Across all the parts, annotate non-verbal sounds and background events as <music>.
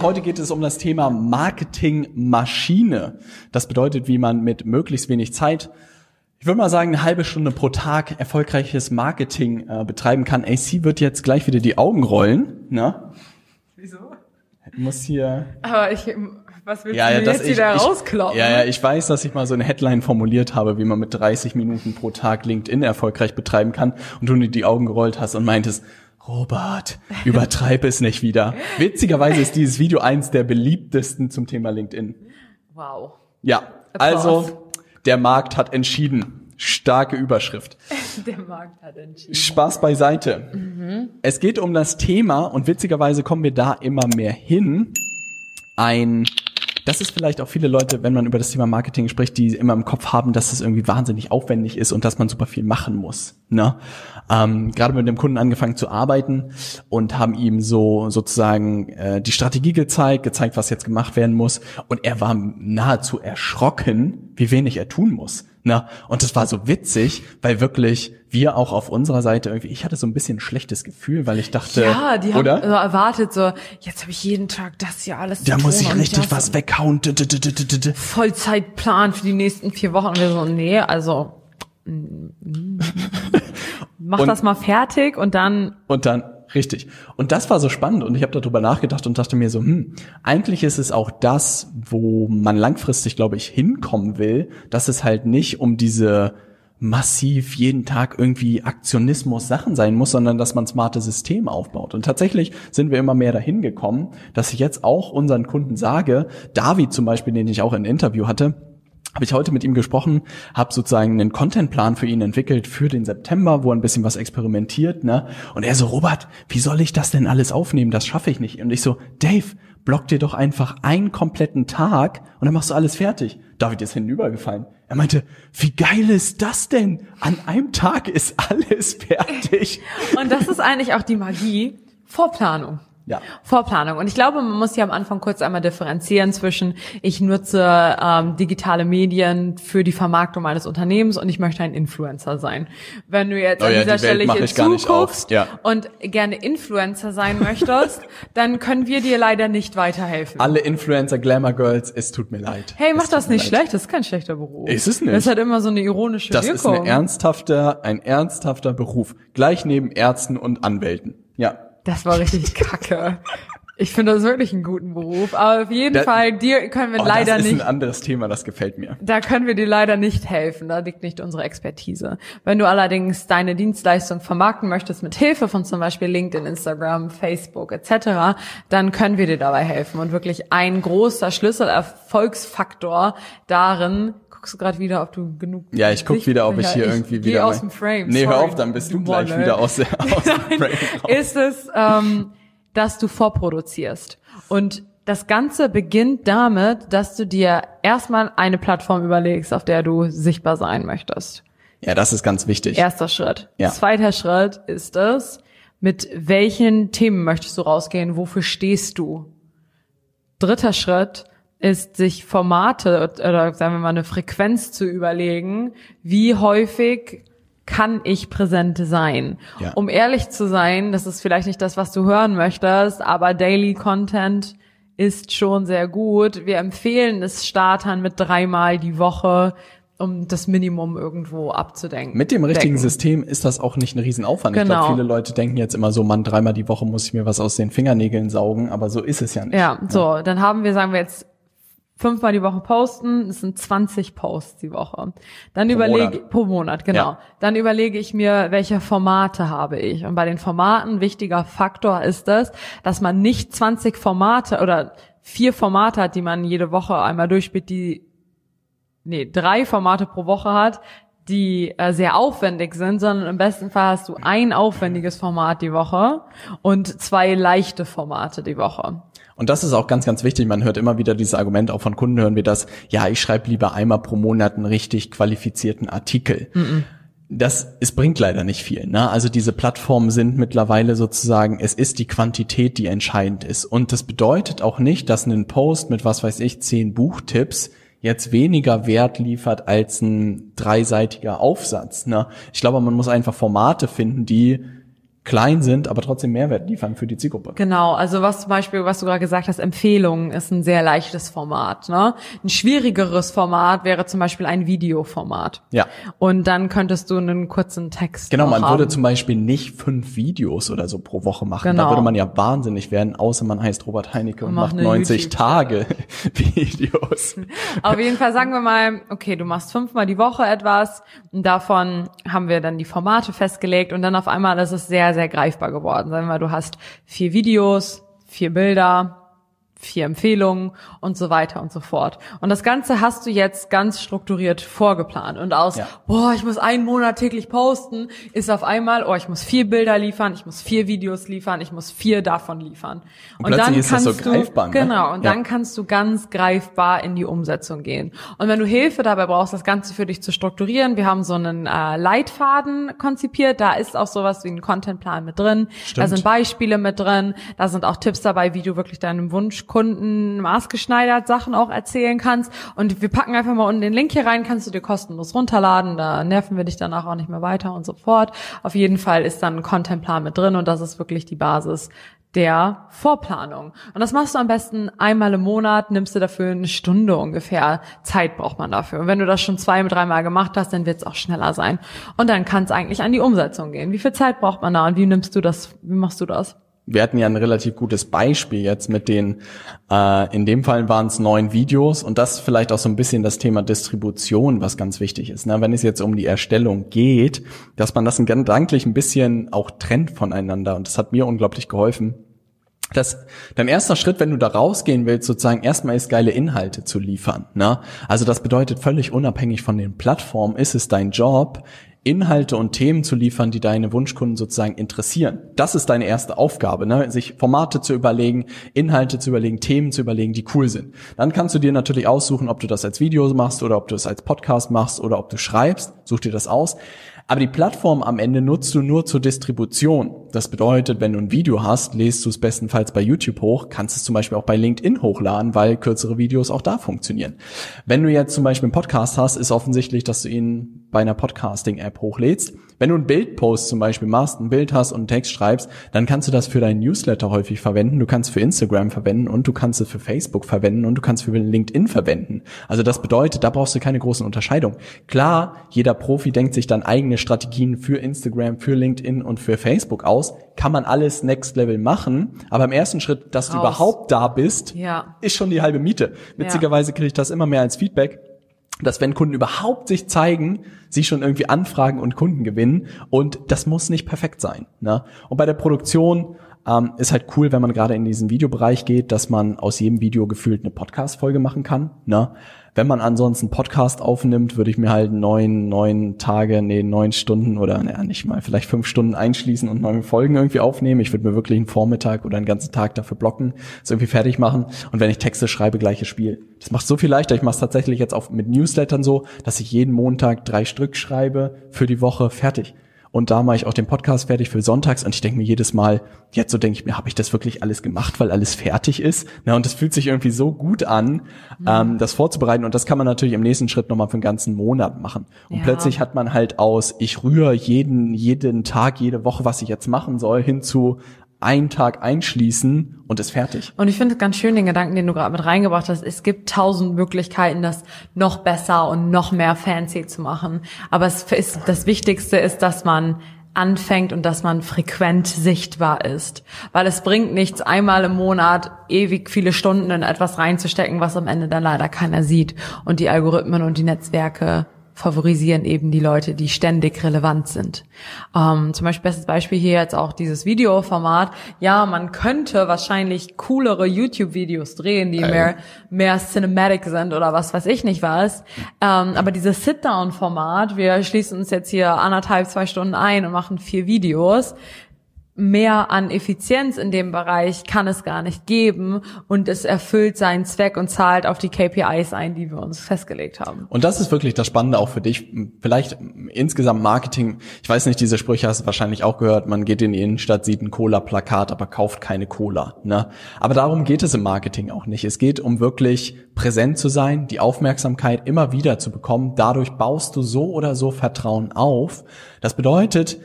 Heute geht es um das Thema Marketingmaschine. Das bedeutet, wie man mit möglichst wenig Zeit, ich würde mal sagen, eine halbe Stunde pro Tag erfolgreiches Marketing äh, betreiben kann. AC wird jetzt gleich wieder die Augen rollen. Ne? Wieso? Ich muss hier. Aber ich, was willst Ja, du ja, jetzt ich, wieder ich, rauskloppen? ja, ja, ich weiß, dass ich mal so eine Headline formuliert habe, wie man mit 30 Minuten pro Tag LinkedIn erfolgreich betreiben kann und du dir die Augen gerollt hast und meintest, Robert, übertreib es nicht wieder. Witzigerweise ist dieses Video eins der beliebtesten zum Thema LinkedIn. Wow. Ja, also der Markt hat entschieden. Starke Überschrift. <laughs> Der Markt hat entschieden. Spaß beiseite. Es geht um das Thema und witzigerweise kommen wir da immer mehr hin. Ein, das ist vielleicht auch viele Leute, wenn man über das Thema Marketing spricht, die immer im Kopf haben, dass es irgendwie wahnsinnig aufwendig ist und dass man super viel machen muss. Ne? Ähm, gerade mit dem Kunden angefangen zu arbeiten und haben ihm so sozusagen äh, die Strategie gezeigt, gezeigt, was jetzt gemacht werden muss. Und er war nahezu erschrocken, wie wenig er tun muss. Ne? Und das war so witzig, weil wirklich wir auch auf unserer Seite irgendwie, ich hatte so ein bisschen ein schlechtes Gefühl, weil ich dachte, Ja, die haben oder? so erwartet, so, jetzt habe ich jeden Tag das hier alles Da muss ich richtig was weghauen. Vollzeitplan für die nächsten vier Wochen. Und wir so, nee, also <laughs> mach das mal fertig und dann Und dann, richtig. Und das war so spannend und ich habe darüber nachgedacht und dachte mir so, hm, eigentlich ist es auch das, wo man langfristig, glaube ich, hinkommen will, dass es halt nicht um diese massiv jeden Tag irgendwie Aktionismus Sachen sein muss, sondern dass man smarte Systeme aufbaut. Und tatsächlich sind wir immer mehr dahin gekommen, dass ich jetzt auch unseren Kunden sage, David zum Beispiel, den ich auch in Interview hatte, habe ich heute mit ihm gesprochen, habe sozusagen einen Contentplan für ihn entwickelt für den September, wo er ein bisschen was experimentiert, ne? Und er so, Robert, wie soll ich das denn alles aufnehmen? Das schaffe ich nicht. Und ich so, Dave, block dir doch einfach einen kompletten Tag und dann machst du alles fertig. David ist hinübergefallen. Er meinte, wie geil ist das denn? An einem Tag ist alles <laughs> fertig. und das ist eigentlich auch die Magie Vorplanung. Ja. Vorplanung. Und ich glaube, man muss hier am Anfang kurz einmal differenzieren zwischen, ich nutze ähm, digitale Medien für die Vermarktung meines Unternehmens und ich möchte ein Influencer sein. Wenn du jetzt Oh an ja, dieser die Stelle hier zuguckst. Ja. und gerne Influencer sein <laughs> möchtest, dann können wir dir leider nicht weiterhelfen. Alle Influencer, Glamour Girls, es tut mir leid. Hey, mach das nicht leid. schlecht, das ist kein schlechter Beruf. Ist es nicht. Das hat immer so eine ironische Das ist Wirkung. ein ernsthafter, ein ernsthafter Beruf. Gleich neben Ärzten und Anwälten. Ja. Das war richtig <laughs> kacke. Ich finde das wirklich einen guten Beruf, aber auf jeden Da- Fall, dir können wir Oh, leider das ist nicht ein anderes Thema, das gefällt mir. Da können wir dir leider nicht helfen, da liegt nicht unsere Expertise. Wenn du allerdings deine Dienstleistung vermarkten möchtest mit Hilfe von zum Beispiel LinkedIn, Instagram, Facebook etc., dann können wir dir dabei helfen. Und wirklich ein großer Schlüsselerfolgsfaktor darin, guckst du gerade wieder, ob du genug... Ja, ich guck wieder, ob ich hier irgendwie geh wieder. aus dem Frame. Nee, hör sorry. auf, dann bist du gleich Wolle. wieder aus, <laughs> aus dem Frame raus. ist es, ähm, dass du vorproduzierst. Und das Ganze beginnt damit, dass du dir erstmal eine Plattform überlegst, auf der du sichtbar sein möchtest. Ja, das ist ganz wichtig. Erster Schritt. Ja. Zweiter Schritt ist es, mit welchen Themen möchtest du rausgehen? Wofür stehst du? Dritter Schritt ist, sich Formate oder sagen wir mal eine Frequenz zu überlegen. Wie häufig kann ich präsent sein? Ja. Um ehrlich zu sein, das ist vielleicht nicht das, was du hören möchtest, aber Daily Content ist schon sehr gut. Wir empfehlen es Startern mit dreimal die Woche, um das Minimum irgendwo abzudenken. Mit dem richtigen Decken. System ist das auch nicht ein Riesenaufwand. Ich Genau. glaube, viele Leute denken jetzt immer so, Mann, dreimal die Woche muss ich mir was aus den Fingernägeln saugen, aber so ist es ja nicht. Ja, so, dann haben wir, sagen wir jetzt, fünfmal die Woche posten, das sind 20 Posts die Woche. Dann überlege Monat. pro Monat, genau. Ja. Dann überlege ich mir, welche Formate habe ich. Und bei den Formaten wichtiger Faktor ist es, dass man nicht 20 Formate oder vier Formate hat, die man jede Woche einmal durchspielt, die nee, drei Formate pro Woche hat, die äh, sehr aufwendig sind, sondern im besten Fall hast du ein aufwendiges Format die Woche und zwei leichte Formate die Woche. Und das ist auch ganz, ganz wichtig. Man hört immer wieder dieses Argument, auch von Kunden hören wir das, ja, ich schreibe lieber einmal pro Monat einen richtig qualifizierten Artikel. Mm -mm. Das, es bringt leider nicht viel. Ne? Also diese Plattformen sind mittlerweile sozusagen, es ist die Quantität, die entscheidend ist. Und das bedeutet auch nicht, dass ein Post mit, was weiß ich, zehn Buchtipps jetzt weniger Wert liefert als ein dreiseitiger Aufsatz. Ne? Ich glaube, man muss einfach Formate finden, die klein sind, aber trotzdem Mehrwert liefern für die Zielgruppe. Genau, also was zum Beispiel, was du gerade gesagt hast, Empfehlungen ist ein sehr leichtes Format. Ne? Ein schwierigeres Format wäre zum Beispiel ein Videoformat. Ja. Und dann könntest du einen kurzen Text. Genau, man haben. würde zum Beispiel nicht fünf Videos oder so pro Woche machen. Genau. Da würde man ja wahnsinnig werden, außer man heißt Robert Heinecke und, Und macht macht eine 90 YouTube- Tage <laughs> Videos. <laughs> Auf jeden Fall sagen wir mal, okay, du machst fünfmal die Woche etwas und davon haben wir dann die Formate festgelegt und dann auf einmal ist es sehr, sehr greifbar geworden. Sagen wir mal, du hast vier Videos, vier Bilder, vier Empfehlungen und so weiter und so fort. Und das Ganze hast du jetzt ganz strukturiert vorgeplant. Und aus, Ja. boah, ich muss einen Monat täglich posten, ist auf einmal, oh, ich muss vier Bilder liefern, ich muss vier Videos liefern, ich muss vier davon liefern. Und plötzlich ist das so greifbar, ne? Genau, und Ja. dann kannst du ganz greifbar in die Umsetzung gehen. Und wenn du Hilfe dabei brauchst, das Ganze für dich zu strukturieren, wir haben so einen äh, Leitfaden konzipiert, da ist auch sowas wie ein Contentplan mit drin, da Stimmt. sind Beispiele mit drin, da sind auch Tipps dabei, wie du wirklich deinem Wunschkunden maßgeschneidert Sachen auch erzählen kannst. Und wir packen einfach mal unten den Link hier rein, kannst du dir kostenlos runterladen, da nerven wir dich danach auch nicht mehr weiter und so fort. Auf jeden Fall ist dann ein Contentplan mit drin und das ist wirklich die Basis der Vorplanung. Und das machst du am besten einmal im Monat, nimmst du dafür eine Stunde ungefähr. Zeit braucht man dafür. Und wenn du das schon zwei, dreimal gemacht hast, dann wird es auch schneller sein. Und dann kann es eigentlich an die Umsetzung gehen. Wie viel Zeit braucht man da und wie nimmst du das, wie machst du das? Wir hatten ja ein relativ gutes Beispiel jetzt mit den, äh, in dem Fall waren es neun Videos und das vielleicht auch so ein bisschen das Thema Distribution, was ganz wichtig ist. Ne? Wenn es jetzt um die Erstellung geht, dass man das gedanklich ein bisschen auch trennt voneinander und das hat mir unglaublich geholfen. Das, dein erster Schritt, wenn du da rausgehen willst, sozusagen erstmal ist geile Inhalte zu liefern. Ne? Also das bedeutet völlig unabhängig von den Plattformen ist es dein Job, Inhalte und Themen zu liefern, die deine Wunschkunden sozusagen interessieren. Das ist deine erste Aufgabe, ne? sich Formate zu überlegen, Inhalte zu überlegen, Themen zu überlegen, die cool sind. Dann kannst du dir natürlich aussuchen, ob du das als Video machst oder ob du es als Podcast machst oder ob du schreibst. Such dir das aus. Aber die Plattform am Ende nutzt du nur zur Distribution. Das bedeutet, wenn du ein Video hast, lädst du es bestenfalls bei YouTube hoch, kannst es zum Beispiel auch bei LinkedIn hochladen, weil kürzere Videos auch da funktionieren. Wenn du jetzt zum Beispiel einen Podcast hast, ist offensichtlich, dass du ihn bei einer Podcasting-App hochlädst. Wenn du einen Bildpost zum Beispiel machst, ein Bild hast und einen Text schreibst, dann kannst du das für deinen Newsletter häufig verwenden. Du kannst für Instagram verwenden und du kannst es für Facebook verwenden und du kannst für LinkedIn verwenden. Also das bedeutet, da brauchst du keine großen Unterscheidungen. Klar, jeder Profi denkt sich dann eigene Strategien für Instagram, für LinkedIn und für Facebook aus. Kann man alles Next Level machen, aber im ersten Schritt, dass du Raus. überhaupt da bist, Ja. ist schon die halbe Miete. Witzigerweise kriege ich das immer mehr als Feedback dass wenn Kunden überhaupt sich zeigen, sie schon irgendwie anfragen und Kunden gewinnen und das muss nicht perfekt sein. Ne? Und bei der Produktion ähm, ist halt cool, wenn man gerade in diesen Videobereich geht, dass man aus jedem Video gefühlt eine Podcast-Folge machen kann. Ne? Wenn man ansonsten Podcast aufnimmt, würde ich mir halt neun, neun Tage, nee, neun Stunden oder naja, nicht mal, vielleicht fünf Stunden einschließen und neun Folgen irgendwie aufnehmen. Ich würde mir wirklich einen Vormittag oder einen ganzen Tag dafür blocken, es irgendwie fertig machen. Und wenn ich Texte schreibe, gleiches Spiel. Das macht so viel leichter. Ich mache es tatsächlich jetzt auch mit Newslettern so, dass ich jeden Montag drei Stück schreibe für die Woche fertig. Und da mache ich auch den Podcast fertig für sonntags und ich denke mir jedes Mal, jetzt so denke ich mir, habe ich das wirklich alles gemacht, weil alles fertig ist? Na, und das fühlt sich irgendwie so gut an, ähm, das vorzubereiten. Und das kann man natürlich im nächsten Schritt nochmal für einen ganzen Monat machen. Und Ja. plötzlich hat man halt aus, ich rühre jeden, jeden Tag, jede Woche, was ich jetzt machen soll, hin zu einen Tag einschließen und ist fertig. Und ich finde es ganz schön, den Gedanken, den du gerade mit reingebracht hast. Es gibt tausend Möglichkeiten, das noch besser und noch mehr fancy zu machen. Aber es ist, das Wichtigste ist, dass man anfängt und dass man frequent sichtbar ist. Weil es bringt nichts, einmal im Monat ewig viele Stunden in etwas reinzustecken, was am Ende dann leider keiner sieht und die Algorithmen und die Netzwerke favorisieren eben die Leute, die ständig relevant sind. Ähm, zum Beispiel bestes Beispiel hier jetzt auch dieses Videoformat. Ja, man könnte wahrscheinlich coolere YouTube-Videos drehen, die mehr, mehr Cinematic sind oder was weiß ich nicht was. Ähm, aber dieses Sit-Down-Format, wir schließen uns jetzt hier anderthalb, zwei Stunden ein und machen vier Videos, mehr an Effizienz in dem Bereich kann es gar nicht geben und es erfüllt seinen Zweck und zahlt auf die KPIs ein, die wir uns festgelegt haben. Und das ist wirklich das Spannende auch für dich. Vielleicht insgesamt Marketing. Ich weiß nicht, diese Sprüche hast du wahrscheinlich auch gehört. Man geht in die Innenstadt, sieht ein Cola-Plakat, aber kauft keine Cola. Ne? Aber darum geht es im Marketing auch nicht. Es geht um wirklich präsent zu sein, die Aufmerksamkeit immer wieder zu bekommen. Dadurch baust du so oder so Vertrauen auf. Das bedeutet,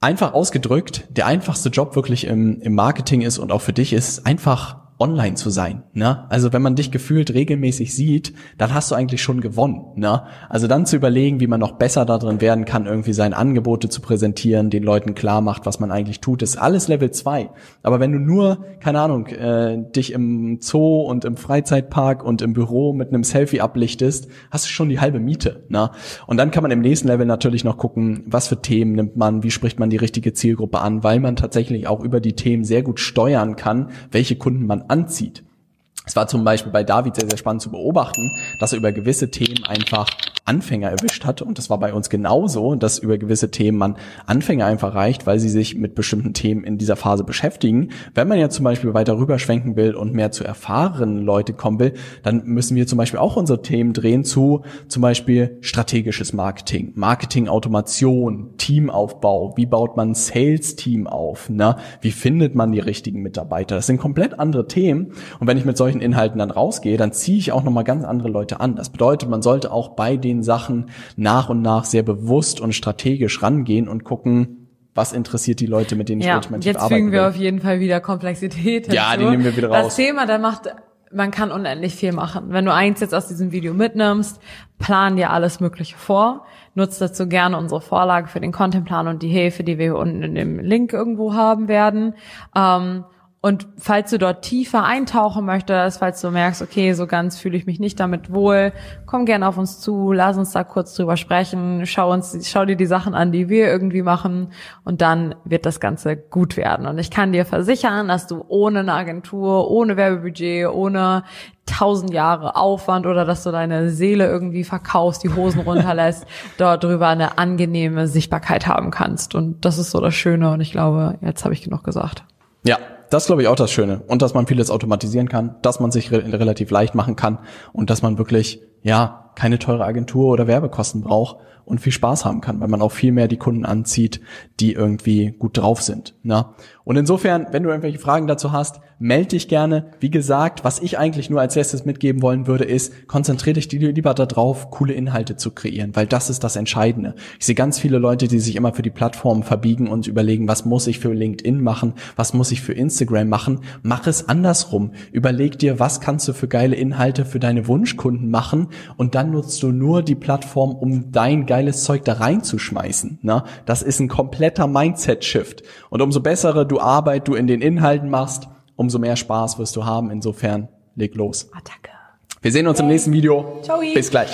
Einfach ausgedrückt, der einfachste Job wirklich im, im Marketing ist und auch für dich ist, einfach online zu sein. Ne? Also wenn man dich gefühlt regelmäßig sieht, dann hast du eigentlich schon gewonnen. Ne? Also dann zu überlegen, wie man noch besser darin werden kann, irgendwie seine Angebote zu präsentieren, den Leuten klar macht, was man eigentlich tut, ist alles Level 2. Aber wenn du nur, keine Ahnung, äh, dich im Zoo und im Freizeitpark und im Büro mit einem Selfie ablichtest, hast du schon die halbe Miete. Ne? Und dann kann man im nächsten Level natürlich noch gucken, was für Themen nimmt man, wie spricht man die richtige Zielgruppe an, weil man tatsächlich auch über die Themen sehr gut steuern kann, welche Kunden man anzieht. Es war zum Beispiel bei David sehr, sehr spannend zu beobachten, dass er über gewisse Themen einfach Anfänger erwischt hat. Und das war bei uns genauso, dass über gewisse Themen man Anfänger einfach reicht, weil sie sich mit bestimmten Themen in dieser Phase beschäftigen. Wenn man ja zum Beispiel weiter rüberschwenken will und mehr zu erfahrenen Leute kommen will, dann müssen wir zum Beispiel auch unsere Themen drehen zu zum Beispiel strategisches Marketing, Marketing-Automation, Teamaufbau, wie baut man ein Sales-Team auf, ne? wie findet man die richtigen Mitarbeiter. Das sind komplett andere Themen. Und wenn ich mit solchen Inhalten dann rausgehe, dann ziehe ich auch nochmal ganz andere Leute an. Das bedeutet, man sollte auch bei den Sachen nach und nach sehr bewusst und strategisch rangehen und gucken, was interessiert die Leute, mit denen ich ja, ultimativ jetzt fügen wir auf jeden Fall wieder Komplexität hinzu. Ja, die nehmen wir wieder raus. Das Thema, da macht, man kann unendlich viel machen. Wenn du eins jetzt aus diesem Video mitnimmst, plan dir alles Mögliche vor, nutzt dazu gerne unsere Vorlage für den Contentplan und die Hilfe, die wir unten in dem Link irgendwo haben werden. Ähm, und falls du dort tiefer eintauchen möchtest, falls du merkst, okay, so ganz fühle ich mich nicht damit wohl, komm gerne auf uns zu, lass uns da kurz drüber sprechen, schau uns, schau dir die Sachen an, die wir irgendwie machen und dann wird das Ganze gut werden. Und ich kann dir versichern, dass du ohne eine Agentur, ohne Werbebudget, ohne tausend Jahre Aufwand oder dass du deine Seele irgendwie verkaufst, die Hosen runterlässt, <laughs> dort drüber eine angenehme Sichtbarkeit haben kannst. Und das ist so das Schöne und ich glaube, jetzt habe ich genug gesagt. Ja, das glaube ich auch das Schöne. Und dass man vieles automatisieren kann, dass man sich re relativ leicht machen kann und dass man wirklich, ja, keine teure Agentur oder Werbekosten braucht und viel Spaß haben kann, weil man auch viel mehr die Kunden anzieht, die irgendwie gut drauf sind. Ne? Und insofern, wenn du irgendwelche Fragen dazu hast, melde dich gerne. Wie gesagt, was ich eigentlich nur als letztes mitgeben wollen würde, ist, konzentriere dich lieber darauf, coole Inhalte zu kreieren, weil das ist das Entscheidende. Ich sehe ganz viele Leute, die sich immer für die Plattformen verbiegen und überlegen, was muss ich für LinkedIn machen, was muss ich für Instagram machen. Mach es andersrum. Überleg dir, was kannst du für geile Inhalte für deine Wunschkunden machen und dann nutzt du nur die Plattform, um dein geiles Zeug da reinzuschmeißen. Ne? Das ist ein kompletter Mindset-Shift. Und umso bessere du Arbeit du in den Inhalten machst, umso mehr Spaß wirst du haben. Insofern leg los. Attacke. Wir sehen uns im nächsten Video. Ciao. Bis gleich.